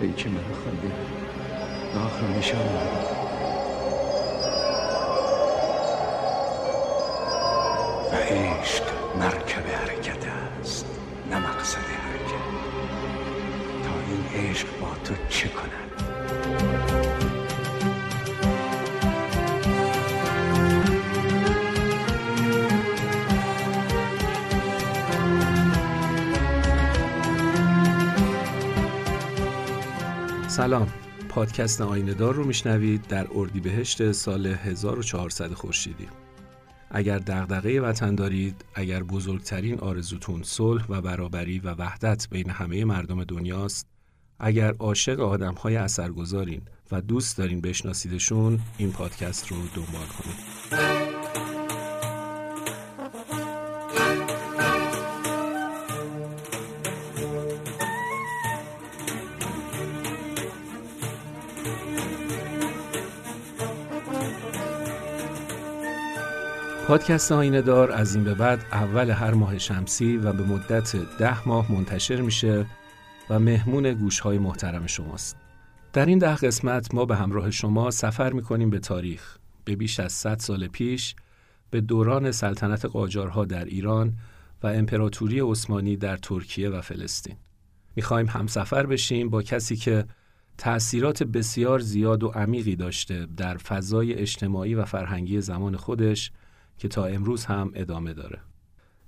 پیک من خالی داخل میشم و عشق مرکب حرکت است نه مقصد حرکت. تا این عشق با تو چه کند؟ سلام. پادکست آینه دار رو میشنوید در اردیبهشت سال 1400 خورشیدی. اگر دغدغه وطن دارید اگر بزرگترین آرزوتون صلح و برابری و وحدت بین همه مردم دنیاست اگر عاشق آدمهای اثرگذارین و دوست دارین بشناسیدشون این پادکست رو دنبال کنید. پادکست آینه دار از این به بعد اول هر ماه شمسی و به مدت ده ماه منتشر میشه و مهمون گوش های محترم شماست. در این ده قسمت ما به همراه شما سفر می‌کنیم به تاریخ به بیش از 100 سال پیش به دوران سلطنت قاجارها در ایران و امپراتوری عثمانی در ترکیه و فلسطین. می‌خوایم همسفر بشیم با کسی که تأثیرات بسیار زیاد و عمیقی داشته در فضای اجتماعی و فرهنگی زمان خودش که تا امروز هم ادامه داره.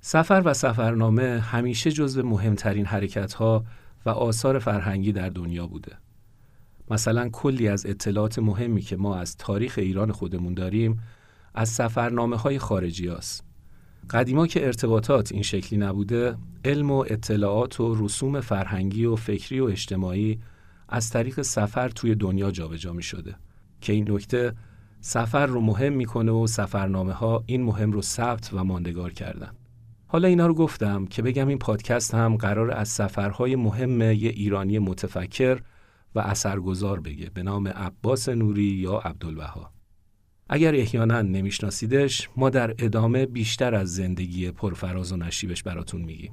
سفر و سفرنامه همیشه جزو مهمترین حرکت ها و آثار فرهنگی در دنیا بوده. مثلا کلی از اطلاعات مهمی که ما از تاریخ ایران خودمون داریم از سفرنامه های خارجی هست. قدیما که ارتباطات این شکلی نبوده، علم و اطلاعات و رسوم فرهنگی و فکری و اجتماعی از طریق سفر توی دنیا جابجا می شده که این نکته سفر رو مهم می‌کنه و سفرنامه ها این مهم رو ثبت و ماندگار کردن. حالا اینا رو گفتم که بگم این پادکست هم قرار از سفرهای مهم یه ایرانی متفکر و اثرگذار بگه به نام عباس نوری یا عبدالبها. اگر احیانا نمیشناسیدش ما در ادامه بیشتر از زندگی پرفراز و نشیبش براتون میگیم.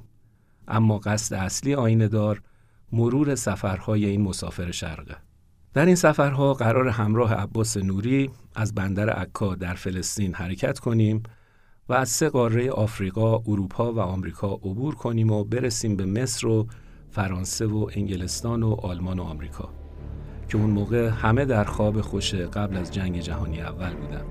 اما قصد اصلی آینه دار مرور سفرهای این مسافر شرقه. در این سفرها قرار همراه عباس نوری از بندر عکا در فلسطین حرکت کنیم و از سه قاره آفریقا، اروپا و آمریکا عبور کنیم و برسیم به مصر و فرانسه و انگلستان و آلمان و آمریکا که اون موقع همه در خواب خوش قبل از جنگ جهانی اول بودن.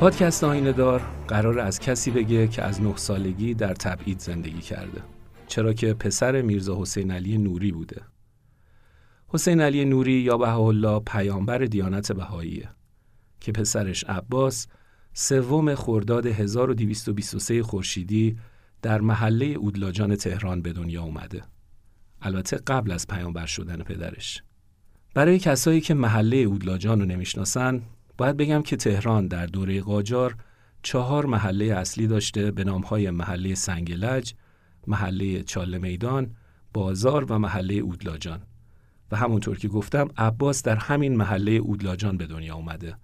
پادکست آینه دار قرار از کسی بگه که از نه سالگی در تبعید زندگی کرده. چرا که پسر میرزا حسین علی نوری بوده. حسین علی نوری یا بهاءالله پیامبر دیانت بهاییه که پسرش عباس سوم خرداد 1223 خورشیدی در محله اودلاجان تهران به دنیا اومده. البته قبل از پیامبر شدن پدرش. برای کسایی که محله اودلاجان رو نمی‌شناسن باید بگم که تهران در دوره قاجار چهار محله اصلی داشته به نامهای محله سنگلج، محله چاله میدان، بازار و محله اودلاجان. و همونطور که گفتم عباس در همین محله اودلاجان به دنیا اومده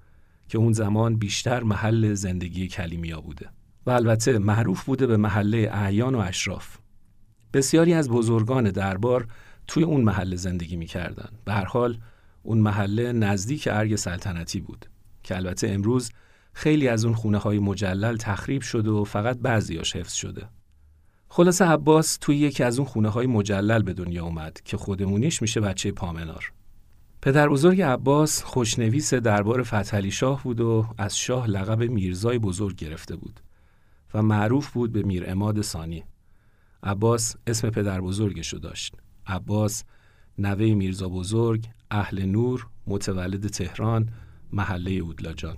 که اون زمان بیشتر محل زندگی کلیمیا بوده. و البته معروف بوده به محله اعیان و اشراف. بسیاری از بزرگان دربار توی اون محله زندگی می‌کردن به هر حال اون محله نزدیک ارگ سلطنتی بود که البته امروز خیلی از اون خونه های مجلل تخریب شده و فقط بعضیاش حفظ شده. خلاصه عباس توی یکی از اون خونه های مجلل به دنیا اومد که خودمونیش میشه بچه پامنار. پدر بزرگ عباس خوشنویس دربار فتحعلی شاه بود و از شاه لقب میرزای بزرگ گرفته بود و معروف بود به میر اماد ثانی. عباس اسم پدر بزرگشو داشت. عباس نوه میرزا بزرگ، اهل نور، متولد تهران محله اودلاجان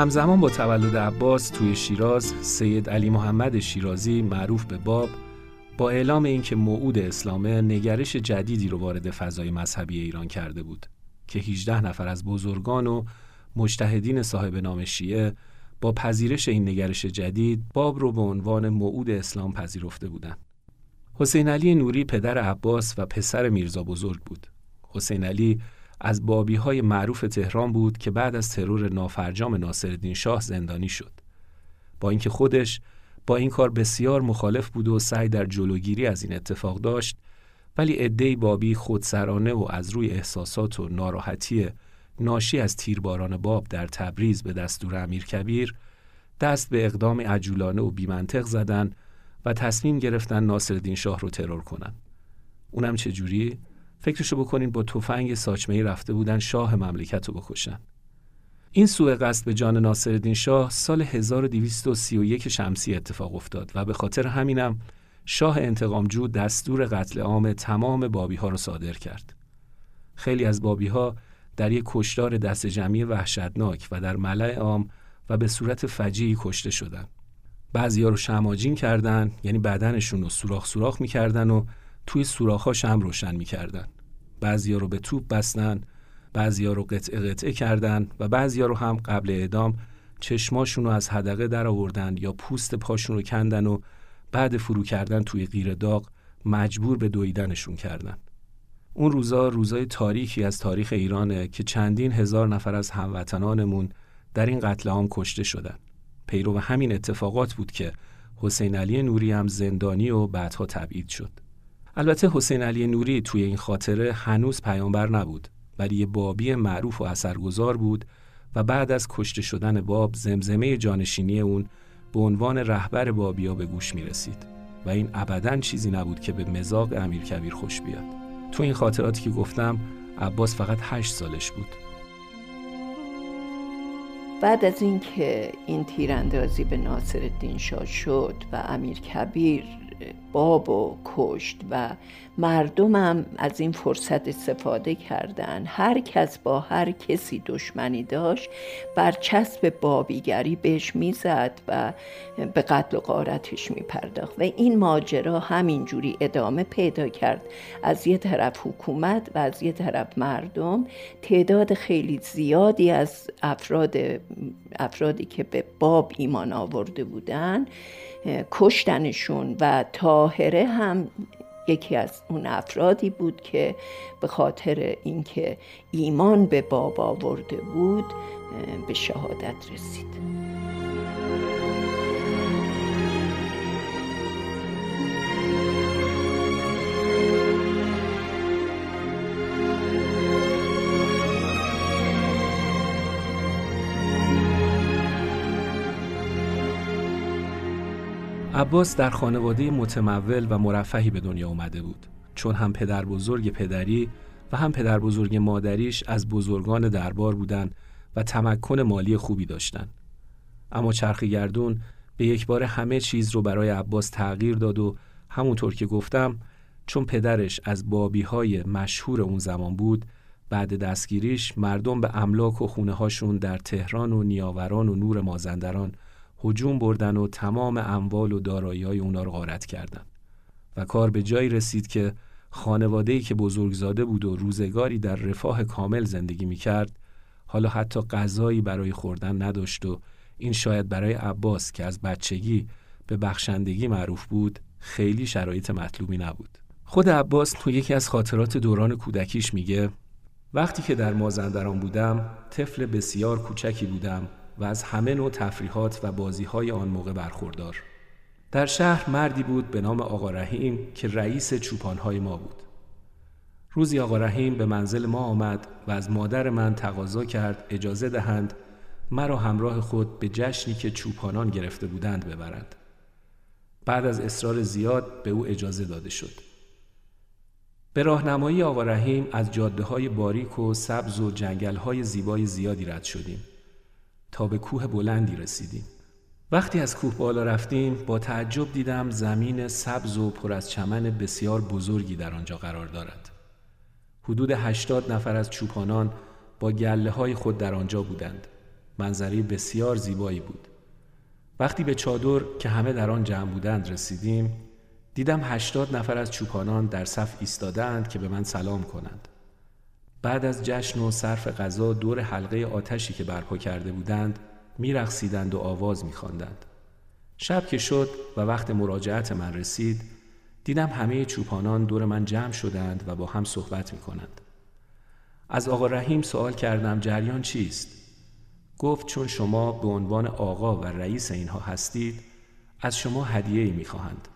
همزمان با تولد عباس توی شیراز سید علی محمد شیرازی معروف به باب با اعلام اینکه موعود اسلامه نگرش جدیدی رو وارد فضای مذهبی ایران کرده بود که 18 نفر از بزرگان و مجتهدین صاحب نام شیعه با پذیرش این نگرش جدید باب رو به عنوان موعود اسلام پذیرفته بودند. حسین علی نوری پدر عباس و پسر میرزا بزرگ بود. حسین علی از بابی های معروف تهران بود که بعد از ترور نافرجام ناصرالدین شاه زندانی شد. با اینکه خودش با این کار بسیار مخالف بود و سعی در جلوگیری از این اتفاق داشت ولی عدهای بابی خودسرانه و از روی احساسات و ناراحتی ناشی از تیرباران باب در تبریز به دستور امیر کبیر دست به اقدام عجولانه و بیمنطق زدن و تصمیم گرفتن ناصرالدین شاه رو ترور کنن. اونم چجوری؟ فکرشو بکنین با تفنگ ساچمه رفته بودن شاه مملکت رو بکشن. این سوء قصد به جان ناصرالدین شاه سال 1231 شمسی اتفاق افتاد و به خاطر همینم شاه انتقامجو دستور قتل عام تمام بابی ها رو صادر کرد. خیلی از بابی ها در یک کشتار دست جمعی وحشتناک و در ملع عام و به صورت فجیعی کشته شدن. بعضی ها رو شماجین کردن یعنی بدنشون رو سوراخ سوراخ می‌کردن و توی سوراخ‌هاش هم روشن می‌کردن. بعضی ها رو به توپ بستن، بعضی ها رو قطعه قطعه کردن و بعضی ها رو هم قبل اعدام چشماشون رو از حدقه در آوردن یا پوست پاشون رو کندن و بعد فرو کردن توی غیر داغ مجبور به دویدنشون کردن. اون روزا روزای تاریخی از تاریخ ایرانه که چندین هزار نفر از هموطنانمون در این قتل عام کشته شدن. پیرو همین اتفاقات بود که حسین علی نوری هم زندانی و بعدها تبعید شد. البته حسین علی نوری توی این خاطره هنوز پیامبر نبود ولی یه بابی معروف و اثرگذار بود و بعد از کشته شدن باب زمزمه جانشینی اون به عنوان رهبر بابیا به گوش می رسید و این ابدا چیزی نبود که به مزاق امیر کبیر خوش بیاد. تو این خاطراتی که گفتم عباس فقط هشت سالش بود. بعد از اینکه این تیراندازی به ناصر شاه شد و امیر کبیر باب و کشت و مردمم از این فرصت استفاده کردن. هر کس با هر کسی دشمنی داشت بر چسب بابیگری بهش می‌زد و به قتل و قارتش میپرداخت. و این ماجرا همینجوری ادامه پیدا کرد. از یه طرف حکومت و از یه طرف مردم. تعداد خیلی زیادی از افراد افرادی که به باب ایمان آورده بودن کشتنشون و تاهره هم یکی از اون افرادی بود که به خاطر اینکه ایمان به باب آورده بود به شهادت رسید. عباس در خانواده متمول و مرفهی به دنیا اومده بود چون هم پدر بزرگ پدری و هم پدر بزرگ مادریش از بزرگان دربار بودند و تمکن مالی خوبی داشتند. اما چرخی گردون به یک بار همه چیز رو برای عباس تغییر داد و همونطور که گفتم چون پدرش از بابی های مشهور اون زمان بود بعد دستگیریش مردم به املاک و خونه هاشون در تهران و نیاوران و نور مازندران هجوم بردن و تمام اموال و دارایی های اونا رو غارت کردن. و کار به جایی رسید که خانواده‌ای که بزرگزاده بود و روزگاری در رفاه کامل زندگی می‌کرد حالا حتی غذایی برای خوردن نداشت و این شاید برای عباس که از بچگی به بخشندگی معروف بود خیلی شرایط مطلوبی نبود. خود عباس تو یکی از خاطرات دوران کودکیش میگه وقتی که در مازندران بودم طفل بسیار کوچکی بودم و از همه نوع تفریحات و بازی های آن موقع برخوردار. در شهر مردی بود به نام آقا رحیم که رئیس چوپانهای ما بود. روزی آقا رحیم به منزل ما آمد و از مادر من تقاضا کرد اجازه دهند مرا همراه خود به جشنی که چوپانان گرفته بودند ببرند. بعد از اصرار زیاد به او اجازه داده شد. به راهنمایی آقا رحیم از جاده های باریک و سبز و جنگل های زیبای زیادی رد شدیم. تا به کوه بلندی رسیدیم. وقتی از کوه بالا رفتیم با تعجب دیدم زمین سبز و پر از چمن بسیار بزرگی در آنجا قرار دارد. حدود هشتاد نفر از چوپانان با گله های خود در آنجا بودند. منظری بسیار زیبایی بود. وقتی به چادر که همه در آن جمع بودند رسیدیم دیدم هشتاد نفر از چوپانان در صف ایستادند که به من سلام کنند. بعد از جشن و صرف غذا دور حلقه آتشی که برپا کرده بودند میرقصیدند و آواز میخواندند شب که شد و وقت مراجعت من رسید دیدم همه چوپانان دور من جمع شدند و با هم صحبت می کنند. از آقا رحیم سوال کردم جریان چیست؟ گفت چون شما به عنوان آقا و رئیس اینها هستید از شما هدیه ای می خواهند.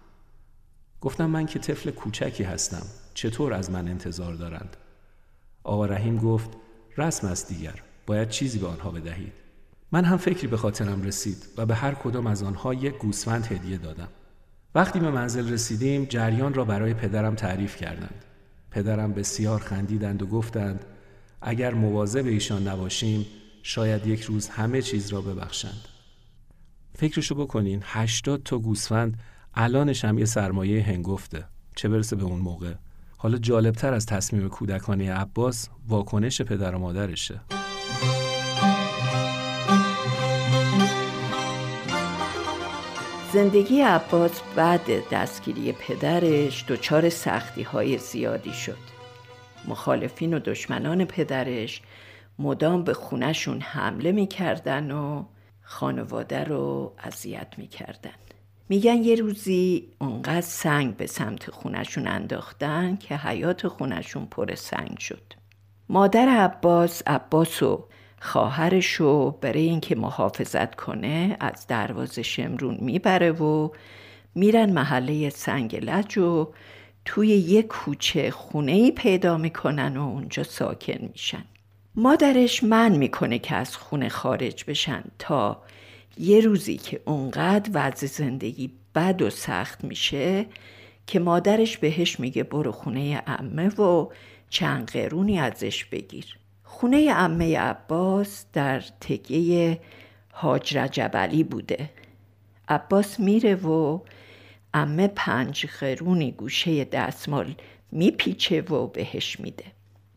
گفتم من که طفل کوچکی هستم چطور از من انتظار دارند؟ آقا رحیم گفت رسم است دیگر باید چیزی به آنها بدهید. من هم فکری به خاطرم رسید و به هر کدام از آنها یک گوسفند هدیه دادم. وقتی به منزل رسیدیم جریان را برای پدرم تعریف کردند. پدرم بسیار خندیدند و گفتند اگر مواظب ایشان نباشیم شاید یک روز همه چیز را ببخشند. فکرشو بکنین هشتاد تا گوسفند الانش هم یه سرمایه هنگفته چه برسه به اون موقع حالا جالبتر از تصمیم کودکانه عباس واکنش پدر و مادرشه. زندگی عباس بعد دستگیری پدرش دچار سختی های زیادی شد. مخالفین و دشمنان پدرش مدام به خونشون حمله می‌کردن و خانواده رو اذیت می‌کردن. میگن یه روزی اونقدر سنگ به سمت خونشون انداختن که حیات خونشون پر سنگ شد. مادر عباس عباس و خواهرشو برای اینکه محافظت کنه از دروازه شمرون می‌بره و میرن محله سنگ لج و توی یک کوچه خونه ای پیدا می‌کنن و اونجا ساکن میشن. مادرش من می‌کنه که از خونه خارج بشن تا یه روزی که اونقدر وضع زندگی بد و سخت میشه که مادرش بهش میگه برو خونه امه و چند قرونی ازش بگیر. خونه امه عباس در تکیه حاج رجب بوده. عباس میره و امه پنج قرونی گوشه دستمال میپیچه و بهش میده.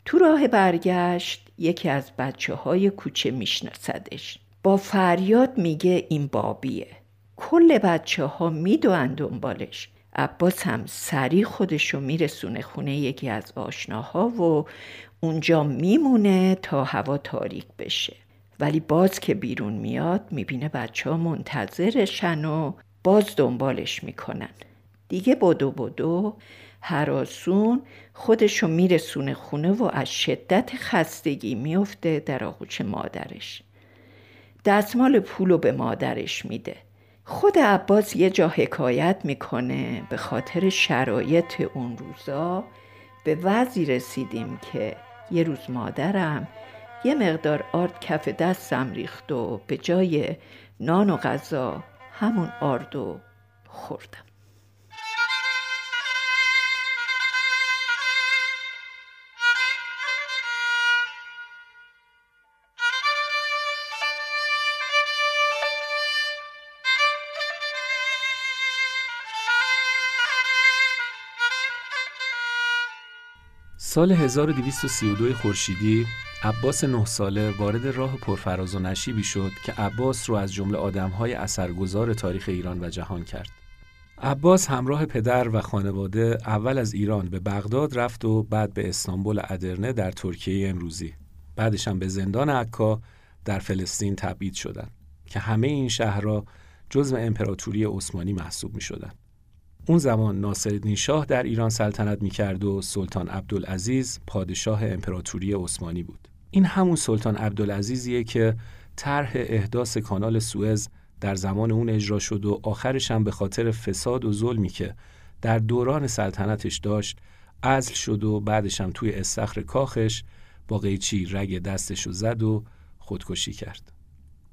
تو راه برگشت یکی از بچه های کوچه میشناسدش. با فریاد میگه این بابیه. کل بچه ها می‌دوند دنبالش. عباس هم سریع خودشو میرسونه خونه یکی از آشناها و اونجا میمونه تا هوا تاریک بشه. ولی باز که بیرون میاد می‌بینه بچه ها منتظرشن و باز دنبالش می‌کنن. دیگه بدو بدو هراسون خودشو میرسونه خونه و از شدت خستگی میفته در آغوش مادرش. دستمال پولو به مادرش میده. خود عباس یه جا حکایت می‌کنه به خاطر شرایط اون روزا. به وضعی رسیدیم که یه روز مادرم یه مقدار آرد کف دستم ریخت و به جای نان و غذا همون آردو خوردم. سال 1232 خورشیدی عباس نه ساله وارد راه پرفراز و نشیبی شد که عباس رو از جمله آدمهای اثرگذار تاریخ ایران و جهان کرد. عباس همراه پدر و خانواده اول از ایران به بغداد رفت و بعد به استانبول ادرنه در ترکیه امروزی. بعدش هم به زندان عکا در فلسطین تبعید شدند که همه این شهرها جزو امپراتوری عثمانی محسوب می شدن. اون زمان ناصرالدین شاه در ایران سلطنت می‌کرد و سلطان عبدالعزیز پادشاه امپراتوری عثمانی بود. این همون سلطان عبدالعزیزیه که طرح احداث کانال سوئز در زمان اون اجرا شد و آخرش هم به خاطر فساد و ظلمی که در دوران سلطنتش داشت ازل شد و بعدش هم توی استخر کاخش با قیچی رگ دستش زد و خودکشی کرد.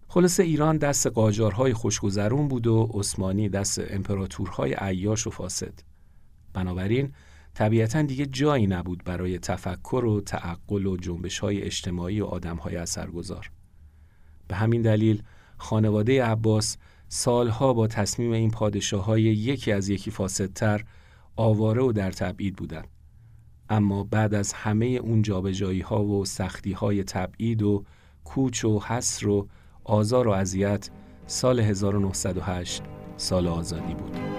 خلاصه ایران دست قاجارهای خوشگذرون بود و عثمانی دست امپراتورهای عیاش و فاسد. بنابراین طبیعتا دیگه جایی نبود برای تفکر و تعقل و جنبش های اجتماعی و آدم های اثرگذار. به همین دلیل خانواده عباس سالها با تصمیم این پادشاه های یکی از یکی فاسدتر آواره و در تبعید بودند. اما بعد از همه اون جابجایی ها و سختی های تبعید و کوچ و حسر و آزار و اذیت سال 1908 سال آزادی بود.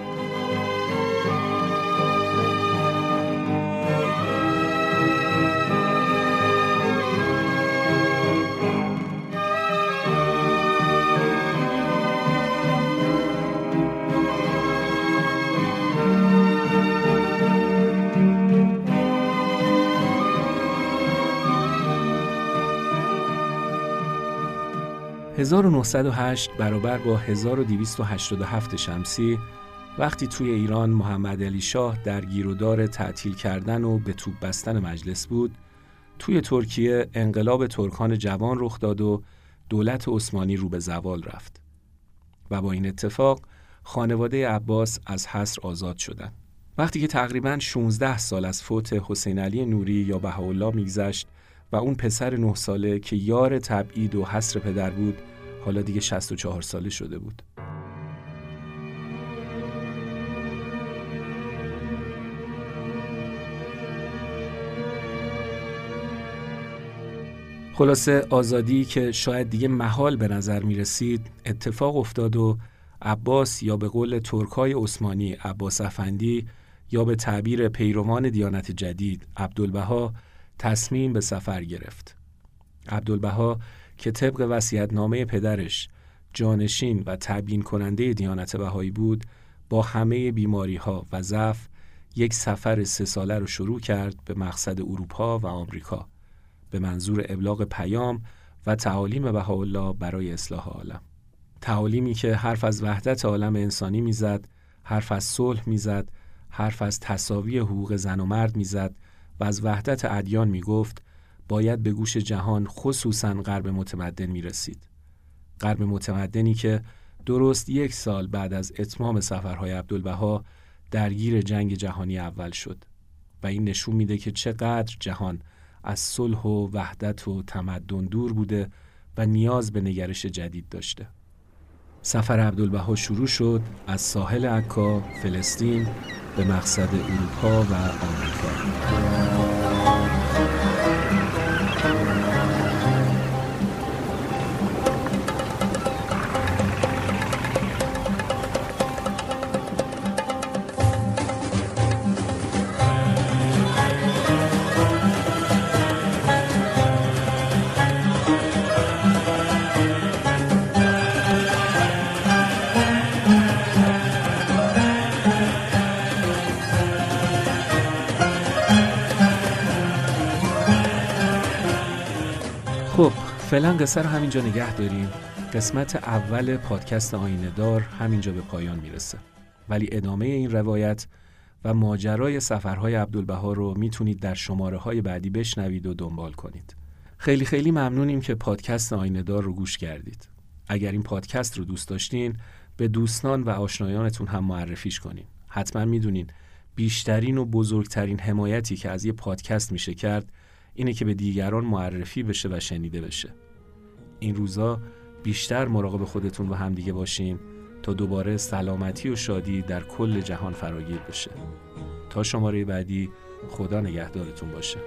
1908 برابر با 1287 شمسی وقتی توی ایران محمد علی شاه در گیرودار تعطیل کردن و به توپ بستن مجلس بود توی ترکیه انقلاب ترکان جوان رخ داد و دولت عثمانی رو به زوال رفت و با این اتفاق خانواده عباس از حصر آزاد شدند. وقتی که تقریبا 16 سال از فوت حسین علی نوری یا بهاءالله میگذشت و اون پسر نه ساله که یار تبعید و حصر پدر بود حالا دیگه 64 ساله شده بود. خلاصه آزادی که شاید دیگه محال به نظر می رسید اتفاق افتاد و عباس یا به قول ترکای عثمانی عباس افندی یا به تعبیر پیروان دیانت جدید عبدالبها تصمیم به سفر گرفت. عبدالبها که طبق نامه پدرش جانشین و تبیین کننده دیانت بهایی بود با همه بیماری ها و ضعف یک سفر سه ساله رو شروع کرد به مقصد اروپا و آمریکا به منظور ابلاغ پیام و تعالیم بهاءالله برای اصلاح عالم تعالیمی که حرف از وحدت عالم انسانی می‌زد حرف از صلح می‌زد حرف از تصاوی حقوق زن و مرد می‌زد و از وحدت ادیان می‌گفت باید به گوش جهان خصوصا غرب متمدن می رسید. غرب متمدنی که درست یک سال بعد از اتمام سفرهای عبدالبها درگیر جنگ جهانی اول شد و این نشون میده که چقدر جهان از صلح و وحدت و تمدن دور بوده و نیاز به نگرش جدید داشته. سفر عبدالبها شروع شد از ساحل عکا، فلسطین به مقصد اروپا و آمریکا. فعلا قصه رو همینجا نگه داریم. قسمت اول پادکست آینه دار همینجا به پایان می‌رسه. ولی ادامه این روایت و ماجرای سفرهای عبدالبها رو می‌تونید در شماره های بعدی بشنوید و دنبال کنید. خیلی خیلی ممنونیم که پادکست آینه دار رو گوش کردید. اگر این پادکست رو دوست داشتین به دوستان و آشنایانتون هم معرفیش کنین. حتما می‌دونین بیشترین و بزرگترین حمایتی که از یه پادکست میشه کرد اینه که به دیگران معرفی بشه و شنیده بشه. این روزا بیشتر مراقب خودتون و همدیگه باشین تا دوباره سلامتی و شادی در کل جهان فراگیر بشه. تا شماره بعدی خدا نگهدارتون باشه.